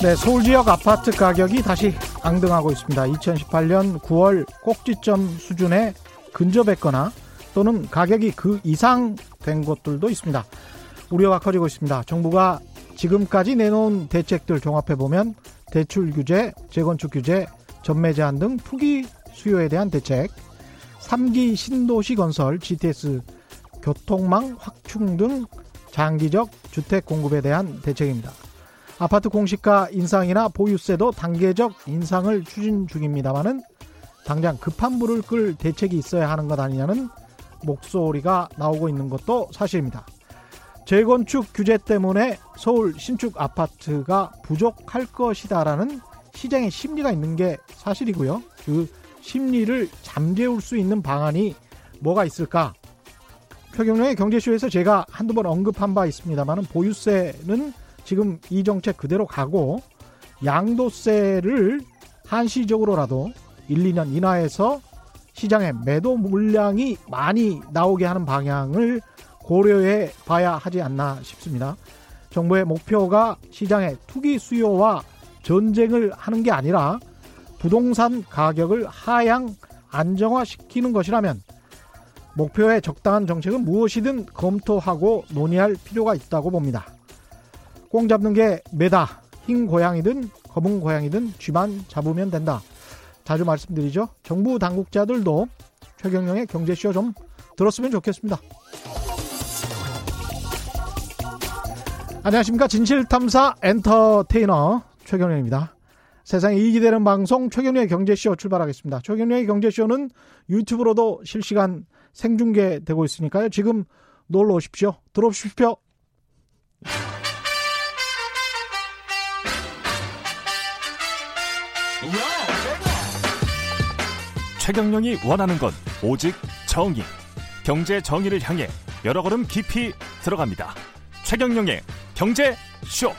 네, 서울 지역 아파트 가격이 다시 앙등하고 있습니다. 2018년 9월 꼭지점 수준에 근접했거나 또는 가격이 그 이상 된 곳들도 있습니다. 우려가 커지고 있습니다. 정부가 지금까지 내놓은 대책들 종합해 보면 대출 규제, 재건축 규제, 전매 제한 등 투기 수요에 대한 대책, 3기 신도시 건설, GTS 교통망 확충 등 장기적 주택 공급에 대한 대책입니다. 아파트 공시가 인상이나 보유세도 단계적 인상을 추진 중입니다만은 당장 급한 불을 끌 대책이 있어야 하는 것 아니냐는 목소리가 나오고 있는 것도 사실입니다. 재건축 규제 때문에 서울 신축 아파트가 부족할 것이다라는 시장의 심리가 있는 게 사실이고요. 그 심리를 잠재울 수 있는 방안이 뭐가 있을까? 최경련의 경제쇼에서 제가 한두 번 언급한 바 있습니다만은 보유세는 지금 이 정책 그대로 가고 양도세를 한시적으로라도 1, 2년 인하해서 시장에 매도 물량이 많이 나오게 하는 방향을 고려해 봐야 하지 않나 싶습니다. 정부의 목표가 시장의 투기 수요와 전쟁을 하는 게 아니라 부동산 가격을 하향 안정화시키는 것이라면 목표에 적당한 정책은 무엇이든 검토하고 논의할 필요가 있다고 봅니다. 꽁 잡는 게 매다. 흰 고양이든 검은 고양이든 쥐만 잡으면 된다. 자주 말씀드리죠. 정부 당국자들도 최경영의 경제쇼 좀 들었으면 좋겠습니다. 안녕하십니까. 진실탐사 엔터테이너 최경영입니다. 세상에 이익이 되는 방송 최경영의 경제쇼 출발하겠습니다. 최경영의 경제쇼는 유튜브로도 실시간 생중계되고 있으니까요. 지금 놀러 오십시오. 들어오십시오. 최경영이 원하는 건 오직 정의. 경제 정의를 향해 여러 걸음 깊이 들어갑니다. 최경영의 경제 쇼.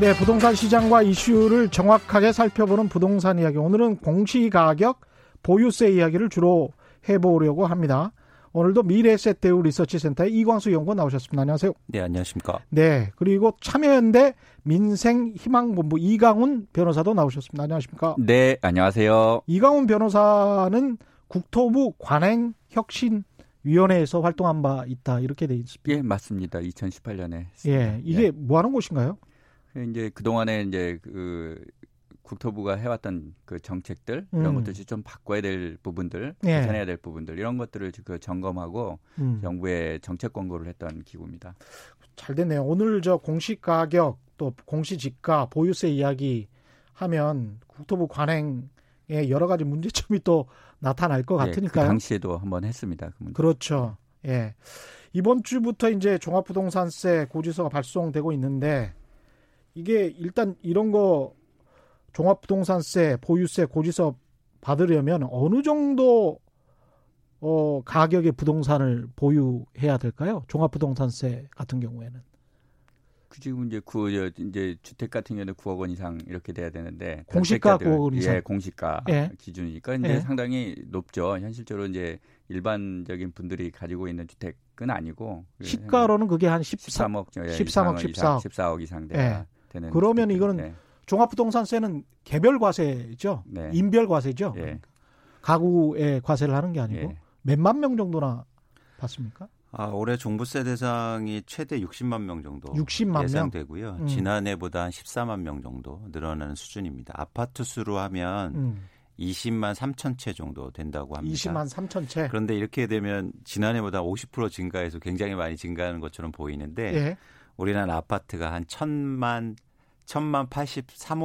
네, 부동산 시장과 이슈를 정확하게 살펴보는 부동산 이야기. 오늘은 공시가격 보유세 이야기를 주로 해보려고 합니다. 오늘도 미래세대우 리서치센터의 이광수 연구원 나오셨습니다. 안녕하세요. 네, 안녕하십니까. 네, 그리고 참여연대 민생희망본부 이강훈 변호사도 나오셨습니다. 안녕하십니까. 네, 안녕하세요. 이강훈 변호사는 국토부 관행혁신 위원회에서 활동한 바 있다 이렇게 돼 있습니다. 예, 맞습니다. 2018년에. 예, 이게 예. 뭐 하는 곳인가요? 이제 그동안에 이제 그 국토부가 해왔던 그 정책들 이런 음. 것들이 좀 바꿔야 될 부분들, 예. 개선해야 될 부분들 이런 것들을 그 점검하고 음. 정부에 정책 권고를 했던 기구입니다. 잘 됐네요. 오늘 저 공시 가격 또 공시 지가 보유세 이야기 하면 국토부 관행에 여러 가지 문제점이 또 나타날 것 같으니까요. 예, 그 당시에도 한번 했습니다. 그 그렇죠. 예. 이번 주부터 이제 종합부동산세 고지서가 발송되고 있는데 이게 일단 이런 거 종합부동산세, 보유세, 고지서 받으려면 어느 정도 어, 가격의 부동산을 보유해야 될까요? 종합부동산세 같은 경우에는. 그 지금 이제 구 이제 주택 같은 경우는 9억 원 이상 이렇게 돼야 되는데 공시가 9억 원 이상. 예, 공시가 예. 기준이니까 이제 예. 상당히 높죠. 현실적으로 이제 일반적인 분들이 가지고 있는 주택은 아니고 시가로는 그게 한 13, 13억, 13억, 14억, 14억 이상 예. 되는. 그러면 이거는 네. 종합부동산세는 개별 과세죠. 네. 인별 과세죠. 예. 가구에 과세를 하는 게 아니고 예. 몇만 명 정도나 받습니까? 아, 올해 종부세 대상이 최대 60만 명 정도 60만 예상되고요. 음. 지난해보다 한 14만 명 정도 늘어나는 수준입니다. 아파트 수로 하면 음. 20만 3천 채 정도 된다고 합니다. 20만 3천 채. 그런데 이렇게 되면 지난해보다 50% 증가해서 굉장히 많이 증가하는 것처럼 보이는데 예. 우리나라 아파트가 한 천만 천만 83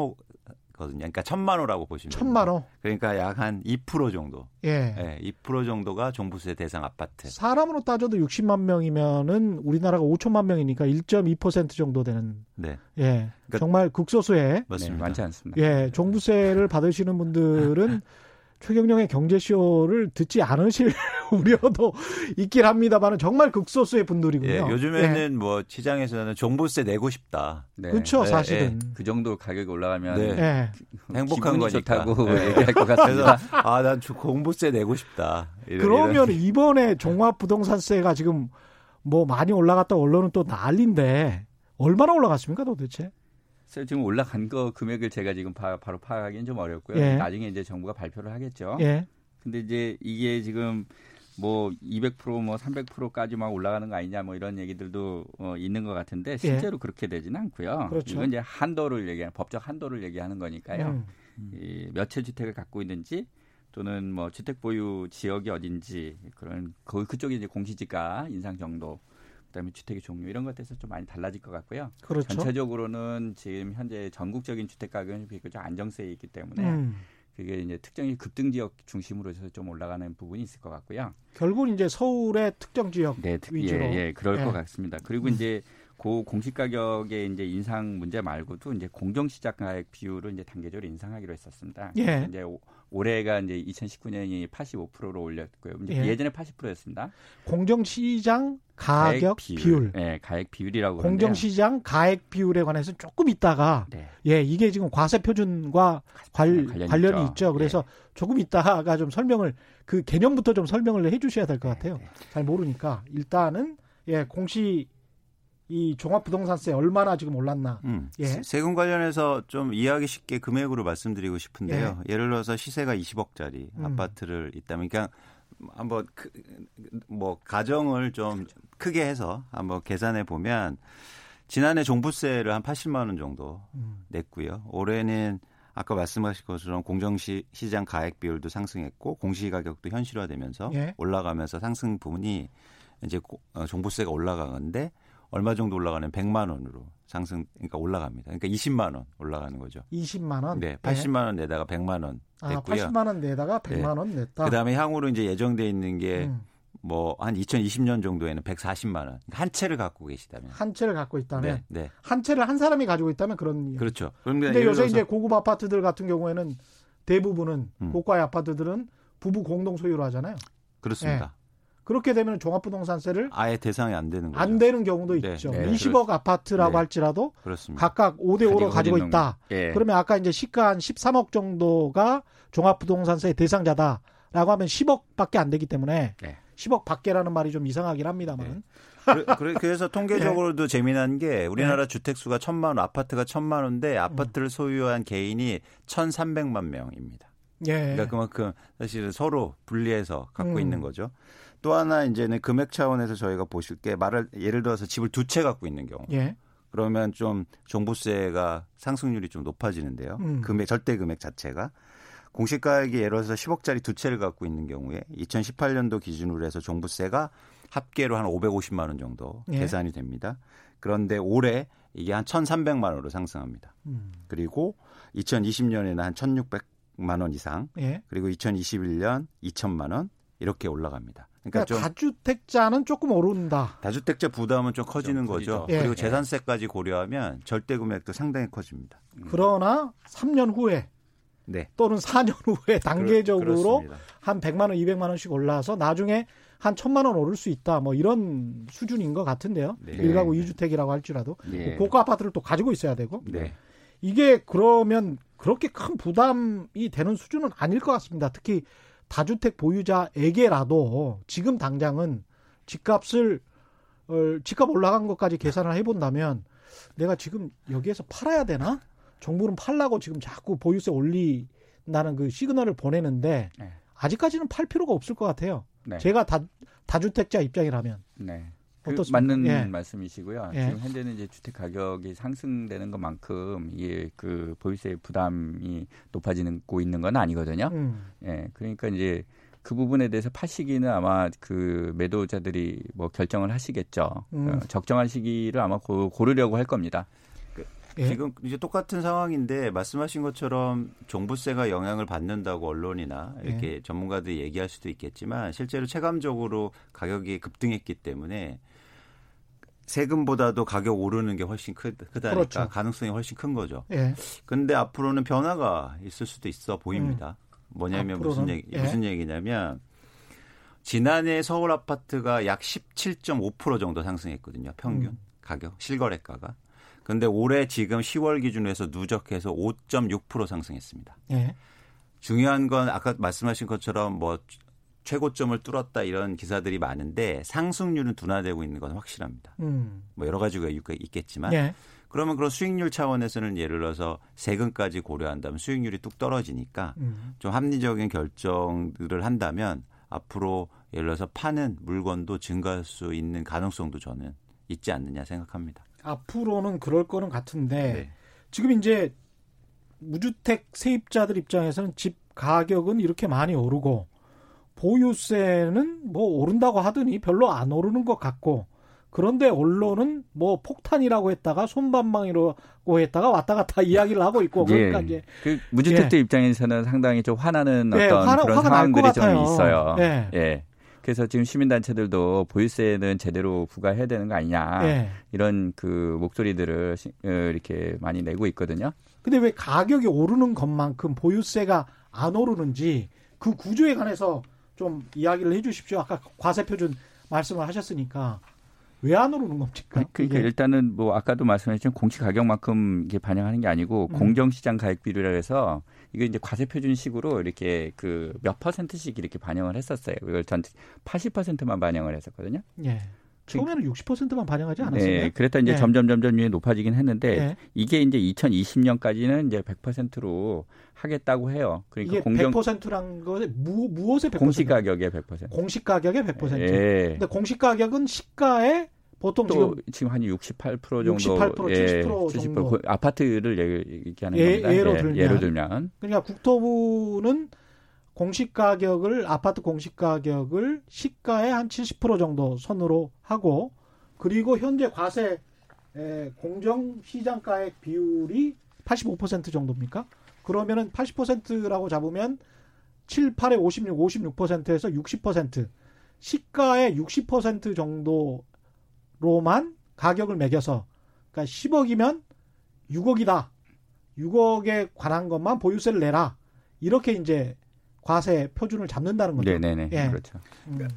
호 거든요. 그러니까 천만 호라고 보시면 천만 호. 그러니까 약 한 2% 정도. 예. 예. 2% 정도가 종부세 대상 아파트. 사람으로 따져도 60만 명이면은 우리나라가 5천만 명이니까 1.2% 정도 되는. 네. 예. 그러니까 정말 극소수의 맞습니다. 네, 많지 않습니다. 예. 종부세를 받으시는 분들은 최경영의 경제쇼를 듣지 않으실 우려도 있긴 합니다만은 정말 극소수의 분들이군요. 예, 요즘에는 예. 뭐 시장에서는 종부세 내고 싶다. 네. 그렇죠, 네, 사실은 네. 그 정도 가격이 올라가면 네. 행복한 거니까 좋다고 얘기할 것 같습니다. 아난 종부세 내고 싶다. 이런, 그러면 이런. 이번에 종합부동산세가 지금 뭐 많이 올라갔다 언론은 또 난리인데 얼마나 올라갔습니까 도대체? 지금 올라간 거 금액을 제가 지금 바, 로 파악하기는 좀 어렵고요. 예. 나중에 이제 정부가 발표를 하겠죠. 예. 근데 이제 이게 지금 뭐 200%뭐 300%까지 막 올라가는 거 아니냐 뭐 이런 얘기들도 어, 있는 것 같은데 예. 실제로 예. 그렇게 되지는 않고요. 그렇죠. 이건 이제 한도를 얘기하는 법적 한도를 얘기하는 거니까요. 음. 이 몇 채 주택을 갖고 있는지 또는 뭐 주택 보유 지역이 어딘지 그런 그 그쪽에 이제 공시지가 인상 정도 그다음에 주택의 종류 이런 것들에서 좀 많이 달라질 것 같고요. 그렇죠. 전체적으로는 지금 현재 전국적인 주택 가격이 비교적 안정세에 있기 때문에 음. 그게 이제 특정히 급등 지역 중심으로 해서 좀 올라가는 부분이 있을 것 같고요. 결국 이제 서울의 특정 지역 네, 위주로 예, 예 그럴 예. 것 같습니다. 그리고 음. 이제 고 공시 가격의 이제 인상 문제 말고도 이제 공정 시작 가액 비율을 이제 단계적으로 인상하기로 했었습니다. 예. 이제 올해가 이제 2019년이 85%로 올렸고요. 예. 전에 80%였습니다. 공정 시장 가격 비율. 비율. 네, 가액 비율이라고 공정 시장 가액 비율에 관해서 조금 있다가 네. 예, 이게 지금 과세 표준과 관, 관련이, 있죠. 있죠. 그래서 네. 조금 있다가 좀 설명을 그 개념부터 좀 설명을 해 주셔야 될것 네, 같아요. 네. 잘 모르니까 일단은 예, 공시 이 종합부동산세 얼마나 지금 올랐나. 음. 예. 세금 관련해서 좀 이해하기 쉽게 금액으로 말씀드리고 싶은데요. 예. 를 들어서 시세가 20억짜리 음. 아파트를 있다면 그냥 한번 그, 뭐 가정을 좀 크게 해서 한번 계산해 보면 지난해 종부세를 한 80만 원 정도 음. 냈고요. 올해는 아까 말씀하신 것처럼 공정시장 가액 비율도 상승했고 공시가격도 현실화되면서 예. 올라가면서 상승 부분이 이제 어, 종부세가 올라가는데 얼마 정도 올라가는 100만 원으로 상승 그러니까 올라갑니다. 그러니까 20만 원 올라가는 거죠. 20만 원? 네. 80만 원 내다가 100만 원 냈고요. 아, 80만 원 내다가 100만 네. 원 냈다. 그다음에 향후로 이제 예정돼 있는 게 음. 뭐한 2020년 정도에는 140만 원. 한 채를 갖고 계시다면. 한 채를 갖고 있다면. 네. 네. 한 채를 한 사람이 가지고 있다면 그런 그렇죠. 그런데 요새 이제 고급 아파트들 같은 경우에는 대부분은 음. 고가의 아파트들은 부부 공동 소유로 하잖아요. 그렇습니다. 네. 그렇게 되면 종합부동산세를 아예 대상이 안 되는 거죠. 안 되는 경우도 네, 있죠. 네, 20억 그렇... 아파트라고 네, 할지라도 그렇습니다. 각각 5대 5로 가지고 있다. 예. 그러면 아까 이제 시가 한 13억 정도가 종합부동산세 대상자다라고 하면 10억밖에 안 되기 때문에 네. 10억 밖에라는 말이 좀 이상하긴 합니다만. 네. 그래서 통계적으로도 네. 재미난 게 우리나라 네. 주택 수가 천만 원, 아파트가 천만 원인데 아파트를 소유한 개인이 천삼백만 명입니다. 예. 그러니까 그만큼 사실은 서로 분리해서 갖고 음. 있는 거죠. 또 하나 이제는 금액 차원에서 저희가 보실 게 말을 예를 들어서 집을 두 채 갖고 있는 경우. 예. 그러면 좀 종부세가 상승률이 좀 높아지는데요. 음. 금액 절대 금액 자체가 공시가액이 예를 들어서 10억짜리 두 채를 갖고 있는 경우에 2018년도 기준으로 해서 종부세가 합계로 한 550만 원 정도 예. 계산이 됩니다. 그런데 올해 이게 한 1,300만 원으로 상승합니다. 음. 그리고 2020년에는 한 1,600만 원 이상, 예. 그리고 2021년 2천만 원 이렇게 올라갑니다. 그러니까, 그러니까 다주택자는 조금 오른다. 다주택자 부담은 좀 커지는 좀 거죠. 예. 그리고 재산세까지 고려하면 절대 금액도 상당히 커집니다. 음. 그러나 3년 후에 네. 또는 4년 후에 단계적으로 그렇, 한 100만 원, 200만 원씩 올라서 나중에 한 1000만 원 오를 수 있다. 뭐 이런 수준인 것 같은데요. 네. 일가구 2주택이라고 할지라도 네. 고가 아파트를 또 가지고 있어야 되고. 네. 이게 그러면 그렇게 큰 부담이 되는 수준은 아닐 것 같습니다. 특히 다주택 보유자에게라도 지금 당장은 집값을 어, 집값 올라간 것까지 계산을 해본다면 내가 지금 여기에서 팔아야 되나? 정부는 팔라고 지금 자꾸 보유세 올리나는 그 시그널을 보내는데 네. 아직까지는 팔 필요가 없을 것 같아요. 네. 제가 다 다주택자 입장이라면. 네. 그 맞는 예. 말씀이시고요. 예. 지금 현재는 이제 주택 가격이 상승되는 것만큼 이게 그 보유세 부담이 높아지는 고 있는 건 아니거든요. 음. 예. 그러니까 이제 그 부분에 대해서 파시기는 아마 그 매도자들이 뭐 결정을 하시겠죠. 음. 어, 적정한 시기를 아마 고, 고르려고 할 겁니다. 그 예. 지금 이제 똑같은 상황인데 말씀하신 것처럼 종부세가 영향을 받는다고 언론이나 이렇게 예. 전문가들이 얘기할 수도 있겠지만 실제로 체감적으로 가격이 급등했기 때문에 세금보다도 가격 오르는 게 훨씬 크, 다니까 그렇죠. 가능성이 훨씬 큰 거죠. 예. 근데 앞으로는 변화가 있을 수도 있어 보입니다. 음. 뭐냐면 무슨 얘기 예. 무슨 얘기냐면 지난해 서울 아파트가 약 17.5% 정도 상승했거든요. 평균 음. 가격 실거래가가. 근데 올해 지금 10월 기준으로 해서 누적해서 5.6% 상승했습니다. 예. 중요한 건 아까 말씀하신 것처럼 뭐 최고점을 뚫었다 이런 기사들이 많은데 상승률은 둔화되고 있는 건 확실합니다. 음. 뭐 여러 가지가 있겠지만 예. 그러면 그런 수익률 차원에서는 예를 들어서 세금까지 고려한다면 수익률이 뚝 떨어지니까 음. 좀 합리적인 결정들을 한다면 앞으로 예를 들어서 파는 물건도 증가할 수 있는 가능성도 저는 있지 않느냐 생각합니다. 앞으로는 그럴 거는 같은데 네. 지금 이제 무주택 세입자들 입장에서는 집 가격은 이렇게 많이 오르고 보유세는 뭐 오른다고 하더니 별로 안 오르는 것 같고 그런데 언론은 뭐 폭탄이라고 했다가 손반망이라고 했다가 왔다 갔다 이야기를 하고 있고 예. 그러니까 이제 그 무주택들 예. 입장에서는 상당히 좀 화나는 예, 어떤 화, 그런 상황들이 좀 있어요. 예. 예. 그래서 지금 시민단체들도 보유세는 제대로 부과해야 되는 거 아니냐 예. 이런 그 목소리들을 어, 이렇게 많이 내고 있거든요. 근데 왜 가격이 오르는 것만큼 보유세가 안 오르는지 그 구조에 관해서 좀 이야기를 해주십시오. 아까 과세 표준 말씀을 하셨으니까 왜 안 오르는 겁니까? 그러니까 일단은 뭐 아까도 말씀하셨지만 공시 가격만큼 이게 반영하는 게 아니고 음. 공정시장 가액 비율이라 해서 이게 이제 과세 표준식으로 이렇게 그 몇 퍼센트씩 이렇게 반영을 했었어요. 이걸 전 80%만 반영을 했었거든요. 예. 처음에는 60%만 반영하지 않았어요? 네, 그랬다 이제 예. 점점 점점 위 높아지긴 했는데 예. 이게 이제 2020년까지는 이제 100%로 하겠다고 해요. 그러니까 이게 공정 100%란 거는 무 무엇의 100%? 공시 가격의 100%. 공시 가격의 100%. 예. 근데 공시 가격은 시가의 보통 지금 지금 한 68% 정도 68% 예, 70% 70% 정도 그 아파트를 얘기하는 예, 겁니다. 예로 들면 예로 들면 그러니까 국토부는 공시 가격을 아파트 공시 가격을 시가의 한 70% 정도 선으로 하고 그리고 현재 과세 에, 공정 시장가액 비율이 85% 정도입니까? 그러면은 80%라고 잡으면 7, 8에 56, 56%에서 60% 시가의 60% 정도 로만 가격을 매겨서 그러니까 10억이면 6억이다. 6억에 관한 것만 보유세를 내라. 이렇게 이제 과세 표준을 잡는다는 거죠. 네네네. 예. 그렇죠. 음.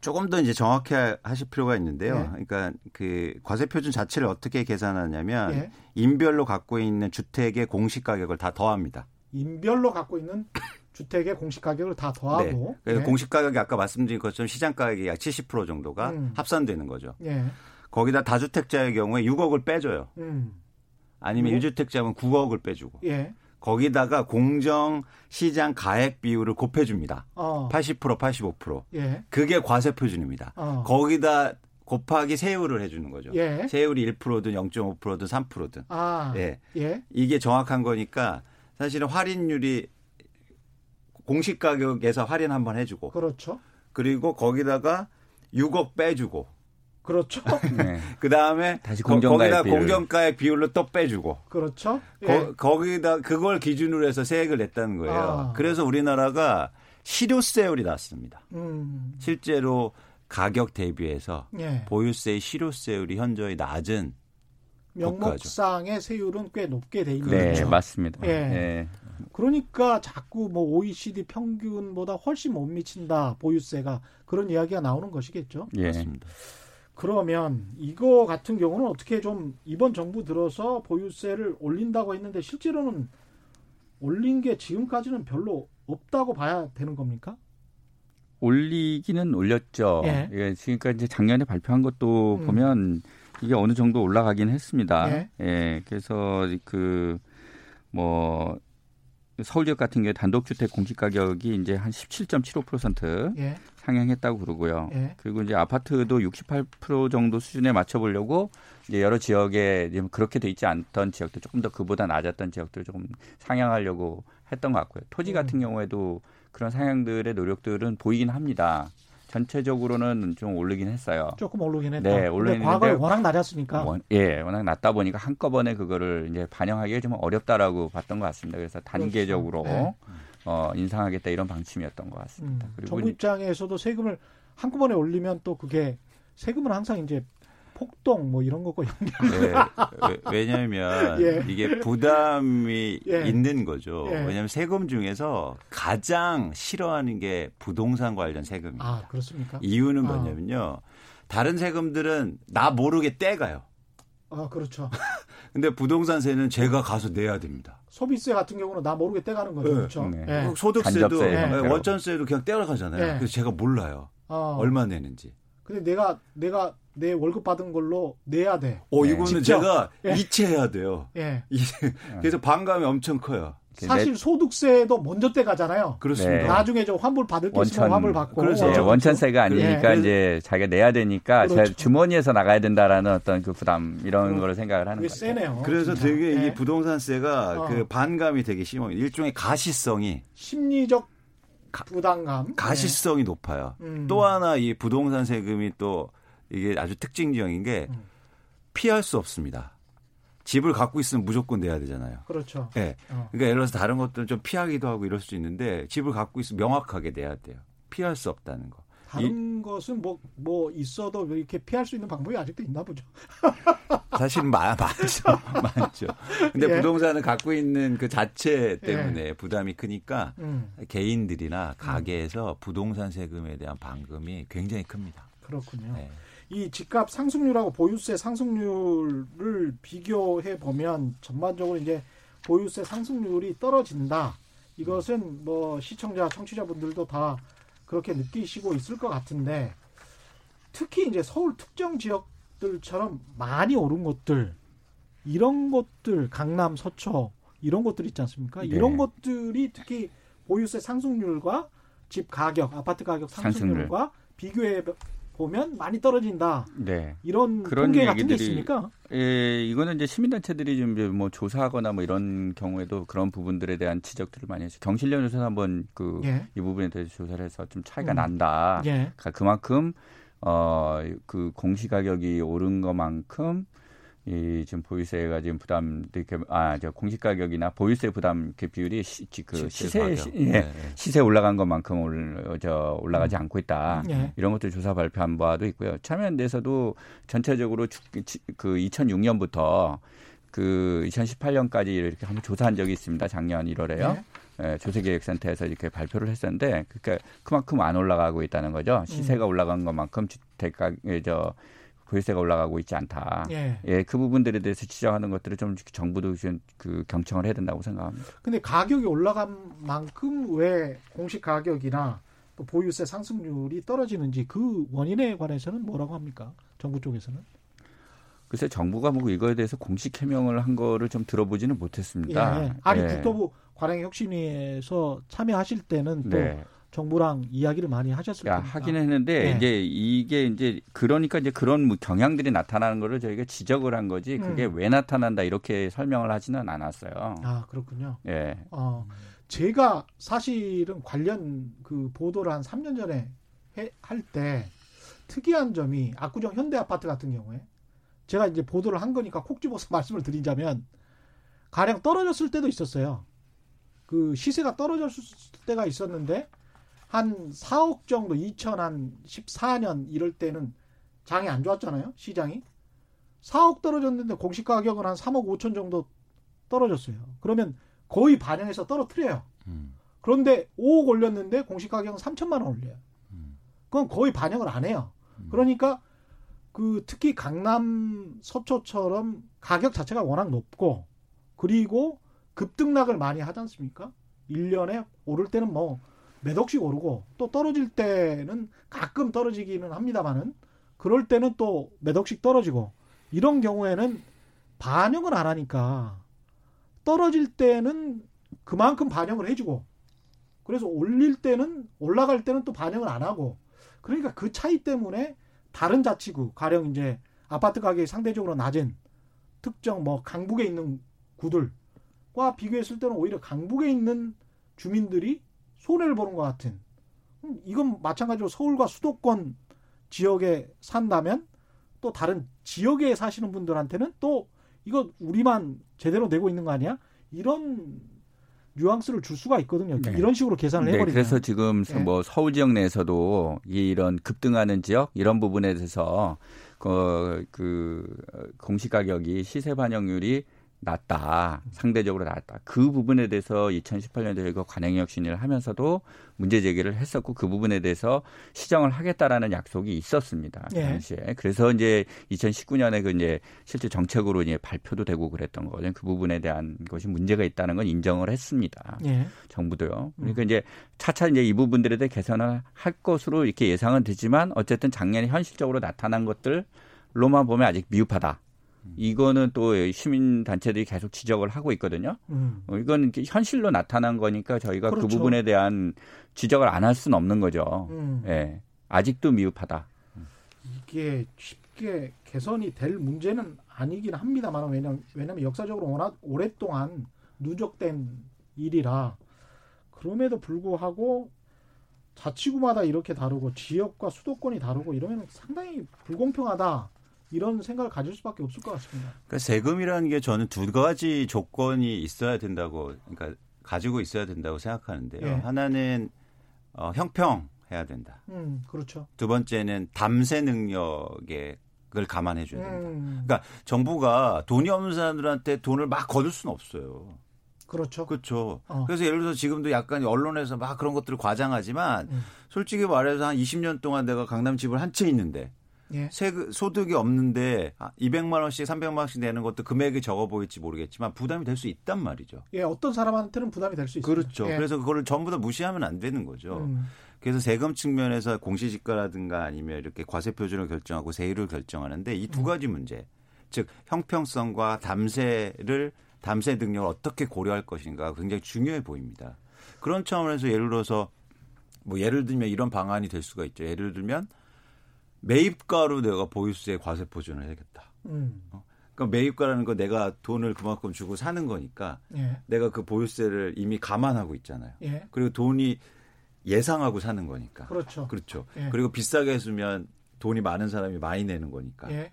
조금 더 이제 정확히 하실 필요가 있는데요. 예. 그러니까 그 과세 표준 자체를 어떻게 계산하냐면 예. 인별로 갖고 있는 주택의 공시 가격을 다 더합니다. 인별로 갖고 있는 주택의 공시 가격을 다 더하고. 네. 그래서 네. 공시 가격이 아까 말씀드린 것처럼 시장 가격이 약 70% 정도가 음. 합산되는 거죠. 예. 거기다 다주택자의 경우에 6억을 빼줘요. 음. 아니면 뭐? 1주택자면 9억을 빼주고. 예. 거기다가 공정 시장 가액 비율을 곱해줍니다. 어. 80% 85%. 예. 그게 과세 표준입니다. 어. 거기다 곱하기 세율을 해주는 거죠. 예. 세율이 1%든 0.5%든 3%든. 아. 예. 예. 이게 정확한 거니까 사실은 할인율이 공식 가격에서 할인 한번 해주고. 그렇죠. 그리고 거기다가 6억 빼주고. 그렇죠. 네. 그 다음에 다시 공정가액 거기다 공정가액 비율로 또 빼주고. 그렇죠. 예. 거, 기다 그걸 기준으로 해서 세액을 냈다는 거예요. 아. 그래서 우리나라가 실효세율이 낮습니다. 음. 실제로 가격 대비해서 예. 보유세의 실효세율이 현저히 낮은 명목상의 세율은 꽤 높게 돼 있는 네, 거죠. 맞습니다. 예. 예. 그러니까 자꾸 뭐 OECD 평균보다 훨씬 못 미친다 보유세가 그런 이야기가 나오는 것이겠죠. 예. 맞습니다. 그러면 이거 같은 경우는 어떻게 좀 이번 정부 들어서 보유세를 올린다고 했는데 실제로는 올린 게 지금까지는 별로 없다고 봐야 되는 겁니까? 올리기는 올렸죠. 예. 예 지금까지 작년에 발표한 것도 음. 보면 이게 어느 정도 올라가긴 했습니다. 예. 예 그래서 그 뭐 서울 지역 같은 경우에 단독주택 공시 가격이 이제 한 17.75% 예. 상향했다고 그러고요. 예. 그리고 이제 아파트도 68% 정도 수준에 맞춰보려고 이제 여러 지역에 그렇게 돼 있지 않던 지역들 조금 더 그보다 낮았던 지역들을 조금 상향하려고 했던 것 같고요. 토지 같은 음. 경우에도 그런 상향들의 노력들은 보이긴 합니다. 전체적으로는 좀 오르긴 했어요. 조금 오르긴 했다. 네, 오르긴 과거에 워낙 낮았으니까. 원, 예, 워낙 낮다 보니까 한꺼번에 그거를 이제 반영하기가 좀 어렵다라고 봤던 것 같습니다. 그래서 그렇죠. 단계적으로 그렇죠. 네. 어, 인상하겠다 이런 방침이었던 것 같습니다. 음, 그리고 정부 입장에서도 세금을 한꺼번에 올리면 또 그게 세금은 항상 이제 폭동 뭐 이런 거고 연결. 네, 왜냐하면 예. 이게 부담이 예. 있는 거죠. 예. 왜냐하면 세금 중에서 가장 싫어하는 게 부동산 관련 세금입니다. 아 그렇습니까? 이유는 아. 뭐냐면요. 다른 세금들은 나 모르게 떼가요. 아 그렇죠. 근데 부동산세는 제가 가서 내야 됩니다. 소비세 같은 경우는 나 모르게 떼가는 거죠. 네. 그렇죠. 네. 네. 소득세도 네. 원천세도 그냥 떼어가잖아요. 네. 그래서 제가 몰라요. 어. 얼마 내는지. 근데 내가 내가 내 월급 받은 걸로 내야 돼. 어 이거는 직접. 제가 예. 이체해야 돼요. 예. 그래서 반감이 엄청 커요. 사실 내... 소득세도 먼저 떼가잖아요. 그렇습니다. 네. 나중에 좀 환불 받을 게 있으면 환불 받고. 그렇죠. 네, 원천세가 아니니까 네. 이제 자기가 내야 되니까 그렇죠. 주머니에서 나가야 된다라는 어떤 그 부담 이런 거를 생각을 하는 거죠. 세네요. 그래서 진짜. 되게 이 네. 부동산세가 어. 그 반감이 되게 심해요. 일종의 가시성이 심리적 부담감. 가시성이 높아요. 음. 또 하나 이 부동산 세금이 또 이게 아주 특징적인 게 음. 피할 수 없습니다. 집을 갖고 있으면 무조건 내야 되잖아요. 그렇죠. 네. 어. 그러니까 예를 들어서 다른 것들은 좀 피하기도 하고 이럴 수 있는데 집을 갖고 있으면 명확하게 내야 돼요. 피할 수 없다는 거. 다른 이, 것은 뭐, 뭐 있어도 이렇게 피할 수 있는 방법이 아직도 있나 보죠. 사실 많, 많죠. 많죠. 근데 예. 부동산을 갖고 있는 그 자체 때문에 예. 부담이 크니까 음. 개인들이나 가게에서 음. 부동산 세금에 대한 반금이 굉장히 큽니다. 그렇군요. 네. 이 집값 상승률하고 보유세 상승률을 비교해 보면 전반적으로 이제 보유세 상승률이 떨어진다. 이것은 뭐 시청자, 청취자분들도 다 그렇게 느끼시고 있을 것 같은데 특히 이제 서울 특정 지역들처럼 많이 오른 곳들 이런 것들 강남, 서초 이런 것들 있지 않습니까? 네. 이런 것들이 특히 보유세 상승률과 집 가격, 아파트 가격 상승률과 상승률. 비교해 보면 많이 떨어진다. 네. 이런 그런 통계 같은 게 있습니까? 예, 이거는 이제 시민단체들이 좀뭐 조사하거나 뭐 이런 경우에도 그런 부분들에 대한 지적들을 많이 했어요. 경실련에서 한번 그이 예. 부분에 대해서 조사를 해서 좀 차이가 음. 난다. 예. 그러니까 그만큼 어 그 공시 가격이 오른 것만큼 이 지금 보유세가 지금 부담 이렇게 아저 공시 가격이나 보유세 부담 그 비율이 시, 그 시세 시, 예, 네. 시세 올라간 것만큼 올, 저 올라가지 음. 않고 있다. 네. 이런 것도 조사 발표한 바도 있고요. 참여연대에서도 전체적으로 그 2006년부터 그 2018년까지 이렇게 한번 조사한 적이 있습니다. 작년 1월에요. 네. 예, 조세계획센터에서 이렇게 발표를 했었는데 그러니까 그만큼 안 올라가고 있다는 거죠. 시세가 음. 올라간 것만큼 주택가 저 보유세가 올라가고 있지 않다. 예. 예, 그 부분들에 대해서 지적하는 것들을 좀 정부도 그 경청을 해야 된다고 생각합니다. 근데 가격이 올라간 만큼 왜 공시 가격이나 또 보유세 상승률이 떨어지는지 그 원인에 관해서는 뭐라고 합니까? 정부 쪽에서는? 글쎄 정부가 뭐 이거에 대해서 공식 해명을 한 거를 좀 들어보지는 못했습니다. 예. 아니 예. 국토부 관행 혁신위에서 참여하실 때는 또 네. 정부랑 이야기를 많이 하셨을 거니까. 하긴 했는데 네. 이제 이게 이제 그러니까 이제 그런 뭐 경향들이 나타나는 거를 저희가 지적을 한 거지 그게 음. 왜 나타난다 이렇게 설명을 하지는 않았어요. 아 그렇군요. 예. 어, 제가 사실은 관련 그 보도를 한 3년 전에 할 때 특이한 점이 압구정 현대 아파트 같은 경우에 제가 이제 보도를 한 거니까 콕 집어서 말씀을 드리자면 가령 떨어졌을 때도 있었어요. 그 시세가 떨어졌을 때가 있었는데 한 4억 정도 2014년 이럴 때는 장이 안 좋았잖아요. 시장이. 4억 떨어졌는데 공시 가격은 한 3억 5천 정도 떨어졌어요. 그러면 거의 반영해서 떨어뜨려요. 음. 그런데 5억 올렸는데 공시 가격은 3천만 원 올려요. 음. 그건 거의 반영을 안 해요. 음. 그러니까 그 특히 강남 서초처럼 가격 자체가 워낙 높고 그리고 급등락을 많이 하지 않습니까? 1년에 오를 때는 뭐 몇 억씩 오르고 또 떨어질 때는 가끔 떨어지기는 합니다만은 그럴 때는 또 몇 억씩 떨어지고 이런 경우에는 반영을 안 하니까 떨어질 때는 그만큼 반영을 해주고 그래서 올릴 때는 올라갈 때는 또 반영을 안 하고 그러니까 그 차이 때문에 다른 자치구 가령 이제 아파트 가격이 상대적으로 낮은 특정 뭐 강북에 있는 구들과 비교했을 때는 오히려 강북에 있는 주민들이 손해를 보는 것 같은 음, 이건 마찬가지로 서울과 수도권 지역에 산다면 또 다른 지역에 사시는 분들한테는 또 이거 우리만 제대로 내고 있는 거 아니야? 이런 뉘앙스를 줄 수가 있거든요. 네. 이런 식으로 계산을 해버리면. 네, 그래서 지금 네. 뭐 서울 지역 내에서도 이런 급등하는 지역 이런 부분에 대해서 그, 그 공시 가격이 시세 반영률이 낮다. 상대적으로 낮다. 그 부분에 대해서 2018년도에 저희가 관행역 신의를 하면서도 문제 제기를 했었고 그 부분에 대해서 시정을 하겠다라는 약속이 있었습니다. 그 예. 당시에. 그래서 이제 2019년에 그 이제 실제 정책으로 이제 발표도 되고 그랬던 거죠. 그 부분에 대한 것이 문제가 있다는 건 인정을 했습니다. 예. 정부도요. 그러니까 음. 이제 차차 이제 이 부분들에 대해 개선을 할 것으로 이렇게 예상은 되지만 어쨌든 작년에 현실적으로 나타난 것들 로만 보면 아직 미흡하다. 이거는 또 시민 단체들이 계속 지적을 하고 있거든요. 음. 어, 이건 현실로 나타난 거니까 저희가 그 그렇죠. 그 부분에 대한 지적을 안 할 수는 없는 거죠. 음. 예. 아직도 미흡하다. 이게 쉽게 개선이 될 문제는 아니긴 합니다만 왜냐면 왜냐면 역사적으로 워낙 오랫동안 누적된 일이라 그럼에도 불구하고 자치구마다 이렇게 다르고 지역과 수도권이 다르고 이러면 상당히 불공평하다. 이런 생각을 가질 수밖에 없을 것 같습니다. 그러니까 세금이라는 게 저는 두 가지 조건이 있어야 된다고 그러니까 가지고 있어야 된다고 생각하는데요. 예. 하나는 어, 형평해야 된다. 음, 그렇죠. 두 번째는 담세 능력에 을 감안해 줘야 된다. 음. 그러니까 정부가 돈이 없는 사람들한테 돈을 막 거둘 수는 없어요. 그렇죠. 그렇죠. 어. 그래서 예를 들어서 지금도 약간 언론에서 막 그런 것들을 과장하지만 음. 솔직히 말해서 한 20년 동안 내가 강남 집을 한 채 있는데 예. 세 소득이 없는데 200만 원씩 300만 원씩 내는 것도 금액이 적어 보일지 모르겠지만 부담이 될 수 있단 말이죠. 예, 어떤 사람한테는 부담이 될 수 있어요. 그렇죠. 예. 그래서 그거를 전부 다 무시하면 안 되는 거죠. 음. 그래서 세금 측면에서 공시지가라든가 아니면 이렇게 과세 표준을 결정하고 세율을 결정하는데 이두 음. 가지 문제, 즉 형평성과 담세를 담세 능력을 어떻게 고려할 것인가 굉장히 중요해 보입니다. 그런 차원에서 예를 들어서 뭐 예를 들면 이런 방안이 될 수가 있죠. 예를 들면 매입가로 내가 보유세 과세 표준을 해야겠다. 음. 어? 그러니까 매입가라는 거 내가 돈을 그만큼 주고 사는 거니까 예. 내가 그 보유세를 이미 감안하고 있잖아요. 예. 그리고 돈이 예상하고 사는 거니까. 그렇죠. 그렇죠. 예. 그리고 비싸게 해주면 돈이 많은 사람이 많이 내는 거니까. 예.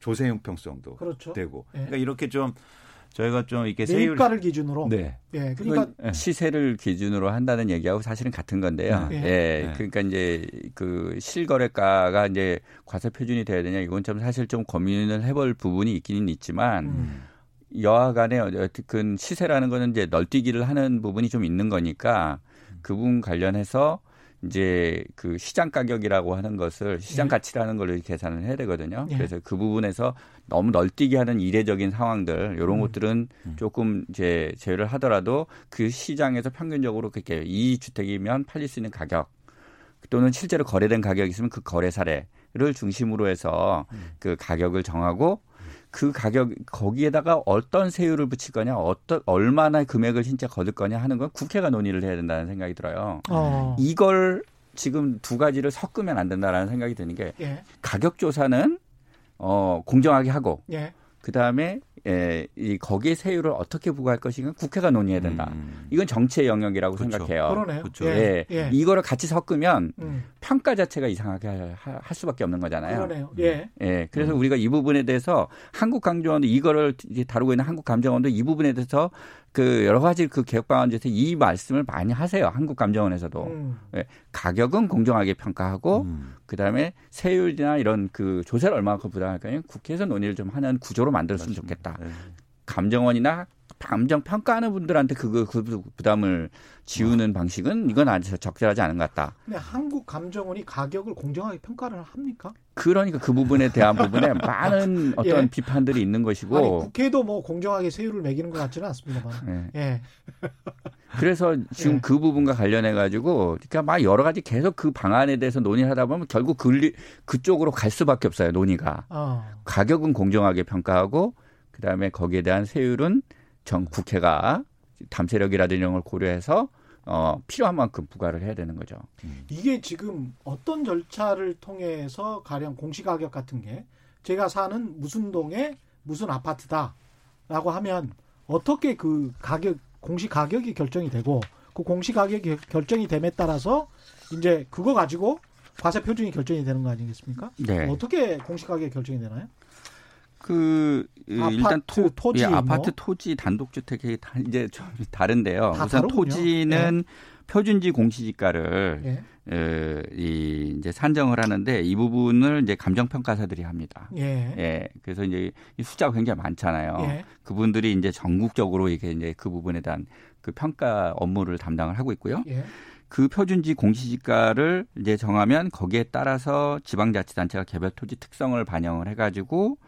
조세 형평성도 그렇죠. 되고. 예. 그러니까 이렇게 좀 저희가 좀 이렇게 세율 가를 기준으로 네. 예. 그러니까 예. 시세를 기준으로 한다는 얘기하고 사실은 같은 건데요. 예. 예. 예. 그러니까 이제 그 실거래가가 이제 과세 표준이 돼야 되냐 이건 좀 사실 좀 고민을 해볼 부분이 있기는 있지만 음. 여하간에 어쨌든 시세라는 거는 이제 널뛰기를 하는 부분이 좀 있는 거니까 그 부분 관련해서 이제 그 시장 가격이라고 하는 것을 시장 예. 가치라는 걸로 계산을 해야 되거든요. 예. 그래서 그 부분에서 너무 널뛰게 하는 이례적인 상황들 이런 음. 것들은 음. 조금 이제 제외를 하더라도 그 시장에서 평균적으로 그렇게 이 주택이면 팔릴 수 있는 가격 또는 실제로 거래된 가격이 있으면 그 거래 사례를 중심으로 해서 음. 그 가격을 정하고 그 가격 거기에다가 어떤 세율을 붙일 거냐, 어떤 얼마나 금액을 진짜 거둘 거냐 하는 건 국회가 논의를 해야 된다는 생각이 들어요. 어. 이걸 지금 두 가지를 섞으면 안 된다라는 생각이 드는 게 예. 가격 조사는 어 공정하게 하고 예. 그 다음에 예, 이 거기에 세율을 어떻게 부과할 것인가 국회가 논의해야 된다. 음. 이건 정치의 영역이라고 그렇죠. 생각해요. 그러네요. 그렇죠. 예. 예. 이거를 같이 섞으면 음. 평가 자체가 이상하게 할, 할, 수밖에 없는 거잖아요. 그러네요. 예. 예. 그래서 음. 우리가 이 부분에 대해서 한국 감정원도 이거를 다루고 있는 한국 감정원도 이 부분에 대해서 그 여러 가지 그 개혁 방안에서 이 말씀을 많이 하세요. 한국 감정원에서도 음. 예, 가격은 공정하게 평가하고 음. 그다음에 세율이나 이런 그 조세를 얼마큼 부담할까요? 국회에서 논의를 좀 하는 구조로 만들었으면 좋겠다. 네. 감정원이나 감정 평가하는 분들한테 그거 그 부담을 지우는 방식은 이건 아주 적절하지 않은 것 같다. 근데 한국 감정원이 가격을 공정하게 평가를 합니까? 그러니까 그 부분에 대한 부분에 많은 어떤 예. 비판들이 있는 것이고 아니, 국회도 뭐 공정하게 세율을 매기는 것 같지는 않습니다만. 예. 예. 그래서 지금 예. 그 부분과 관련해 가지고 그러니까 막 여러 가지 계속 그 방안에 대해서 논의하다 보면 결국 그 그쪽으로 갈 수밖에 없어요 논의가. 어. 가격은 공정하게 평가하고 그다음에 거기에 대한 세율은 정 국회가 담세력이라든지 이런 걸 고려해서 어, 필요한 만큼 부과를 해야 되는 거죠. 음. 이게 지금 어떤 절차를 통해서 가령 공시가격 같은 게 제가 사는 무슨 동에 무슨 아파트다라고 하면 어떻게 그 가격 공시 가격이 결정이 되고 그 공시 가격이 결정이 됨에 따라서 이제 그거 가지고 과세 표준이 결정이 되는 거 아니겠습니까? 네. 어떻게 공시 가격이 결정이 되나요? 그 아파트, 일단 토, 토지 예, 아파트 뭐? 토지 단독주택이 다 이제 좀 다른데요. 우선 다르군요. 토지는 예. 표준지 공시지가를 예. 에, 이 이제 산정을 하는데 이 부분을 이제 감정 평가사들이 합니다. 예. 예. 그래서 이제 이 숫자가 굉장히 많잖아요. 예. 그분들이 이제 전국적으로 이게 이제 그 부분에 대한 그 평가 업무를 담당을 하고 있고요. 예. 그 표준지 공시지가를 이제 정하면 거기에 따라서 지방자치단체가 개별 토지 특성을 반영을 해가지고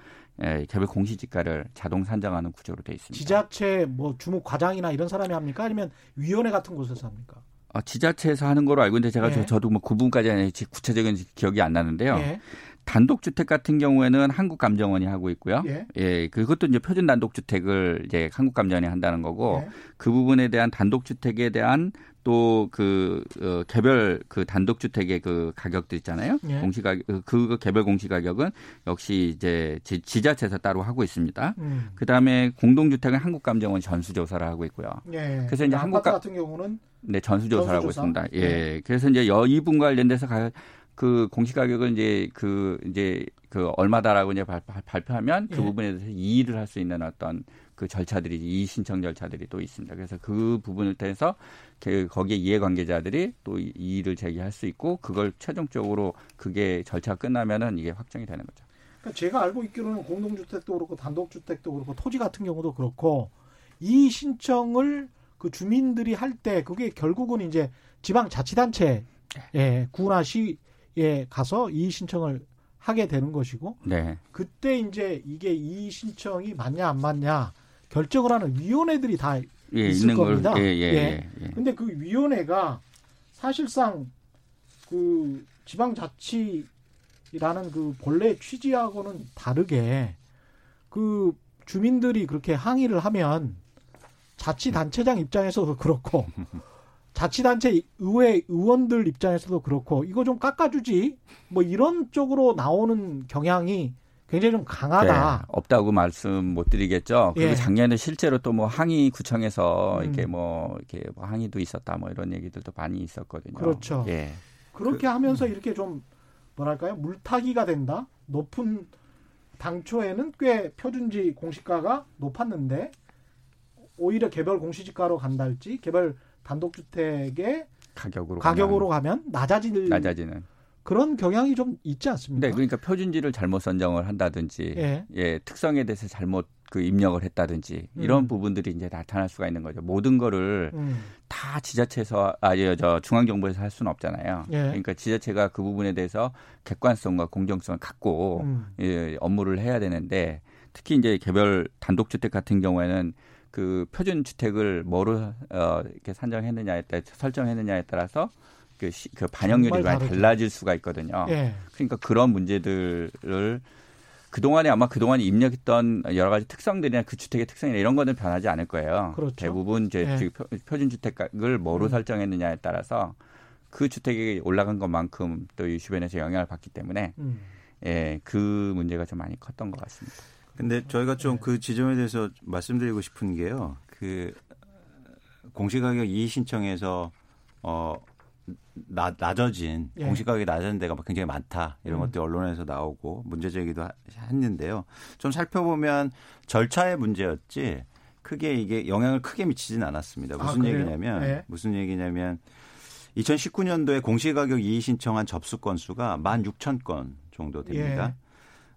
예, 개별 공시지가를 자동 산정하는 구조로 돼 있습니다. 지자체 뭐 주무 과장이나 이런 사람이 합니까? 아니면 위원회 같은 곳에서 합니까? 아, 지자체에서 하는 거로 알고 있는데 제가 예. 저 도 뭐 구분까지 구체적인 기억이 안 나는데요. 예. 단독주택 같은 경우에는 한국감정원이 하고 있고요. 예. 예. 그것도 이제 표준 단독주택을 이제 한국감정원이 한다는 거고 예. 그 부분에 대한 단독주택에 대한 또그 어, 개별 그 단독주택의 그 가격들 있잖아요. 예. 공시가격 그, 그 개별 공시가격은 역시 이제 지, 지자체에서 따로 하고 있습니다. 음. 그다음에 공동주택은 한국감정원 전수조사를 하고 있고요. 예. 그래서 이제 한국 같은 경우는 네 전수조사를 하고 있습니다. 예. 예. 그래서 이제 여 이분 관련돼서 가, 그 공시 가격을 이제 그 이제 그 얼마다라고 이제 발, 발표하면 그 예. 부분에 대해서 이의를 할 수 있는 어떤 그 절차들이 이의 신청 절차들이 또 있습니다. 그래서 그 부분을 통해서 그 거기에 이해관계자들이 또 이의를 제기할 수 있고 그걸 최종적으로 그게 절차가 끝나면은 이게 확정이 되는 거죠. 그러니까 제가 알고 있기로는 공동주택도 그렇고 단독주택도 그렇고 토지 같은 경우도 그렇고 이 신청을 그 주민들이 할 때 그게 결국은 이제 지방자치단체에 구나 시 에 가서 이 신청을 하게 되는 것이고 네. 그때 이제 이게 이 신청이 맞냐 안 맞냐 결정을 하는 위원회들이 다 예, 있을 겁니다. 걸, 예, 예, 예, 예. 근데 그 위원회가 사실상 그 지방자치라는 그 본래 취지하고는 다르게 그 주민들이 그렇게 항의를 하면 자치단체장 입장에서도 그렇고 자치단체 의회 의원들 입장에서도 그렇고 이거 좀 깎아주지 뭐 이런 쪽으로 나오는 경향이 굉장히 좀 강하다. 네, 없다고 말씀 못 드리겠죠. 그리고 예. 작년에 실제로 또 뭐 항의 구청에서 음. 이렇게 뭐 이렇게 뭐 항의도 있었다 뭐 이런 얘기들도 많이 있었거든요. 그렇죠. 예. 그렇게 그, 하면서 음. 이렇게 좀 뭐랄까요 물타기가 된다. 높은 당초에는 꽤 표준지 공시가가 높았는데 오히려 개별 공시지가로 간다 할지 개별 단독주택의 가격으로 가격으로 가면, 가면 낮아질 낮아지는 그런 경향이 좀 있지 않습니까? 네, 그러니까 표준지를 잘못 선정을 한다든지, 예, 예 특성에 대해서 잘못 그 입력을 했다든지 이런 음. 부분들이 이제 나타날 수가 있는 거죠. 모든 거를 음. 다 지자체에서 아저 중앙 정부에서 할 수는 없잖아요. 예. 그러니까 지자체가 그 부분에 대해서 객관성과 공정성을 갖고 음. 예, 업무를 해야 되는데 특히 이제 개별 단독주택 같은 경우에는 그 표준 주택을 뭐로 어 이렇게 산정했느냐에 따라 설정했느냐에 따라서 그, 시, 그 반영률이 많이 달라질 수가 있거든요. 예. 그러니까 그런 문제들을 그동안에 아마 그동안 입력했던 여러 가지 특성들이나 그 주택의 특성이나 이런 거는 변하지 않을 거예요. 그렇죠. 대부분 이제 예. 표준 주택을 뭐로 음. 설정했느냐에 따라서 그 주택이 올라간 것만큼 또 이 주변에서 영향을 받기 때문에 음. 예, 그 문제가 좀 많이 컸던 것 같습니다. 근데 저희가 좀그 네. 지점에 대해서 말씀드리고 싶은 게요. 그 공시가격 이의 신청에서 어 나, 낮아진 예. 공시가격이 낮은 데가 굉장히 많다 이런 음. 것들이 언론에서 나오고 문제 제기도 했는데요. 좀 살펴보면 절차의 문제였지 크게 이게 영향을 크게 미치진 않았습니다. 무슨 아, 얘기냐면 예. 무슨 얘기냐면 2019년도에 공시가격 이의 신청한 접수 건수가 16,000건 정도 됩니다. 예.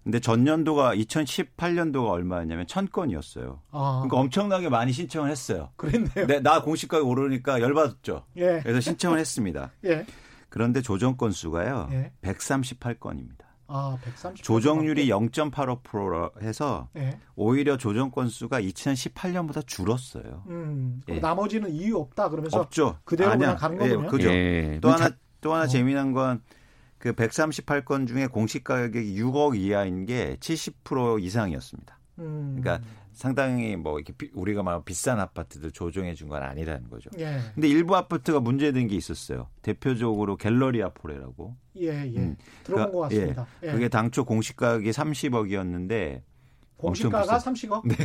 근데 전년도가 2018년도가 얼마였냐면 천 건이었어요. 아. 그러니까 엄청나게 많이 신청을 했어요. 그랬네요. 네, 나 공시가에 오르니까 열받았죠. 예. 그래서 신청을 했습니다. 예. 그런데 조정 건수가요. 예. 138건입니다. 아, 138. 조정률이 0.85%로 해서 예. 오히려 조정 건수가 2018년보다 줄었어요. 음, 예. 나머지는 이유 없다 그러면서 없죠. 그대로 아니야. 그냥 가는 거군요. 예, 그죠. 예. 또 하나 또 하나 어. 재미난 건 그 138건 중에 공시 가격이 6억 이하인 게 70% 이상이었습니다. 음. 그러니까 상당히 뭐 이렇게 우리가 말 비싼 아파트들 조정해 준 건 아니라는 거죠. 예. 근데 일부 아파트가 문제된 게 있었어요. 대표적으로 갤러리아 포레라고. 예, 예. 음. 들어본 그, 것 같습니다. 예. 예. 그게 당초 공시 가격이 30억이었는데 공시가가 30억? 네.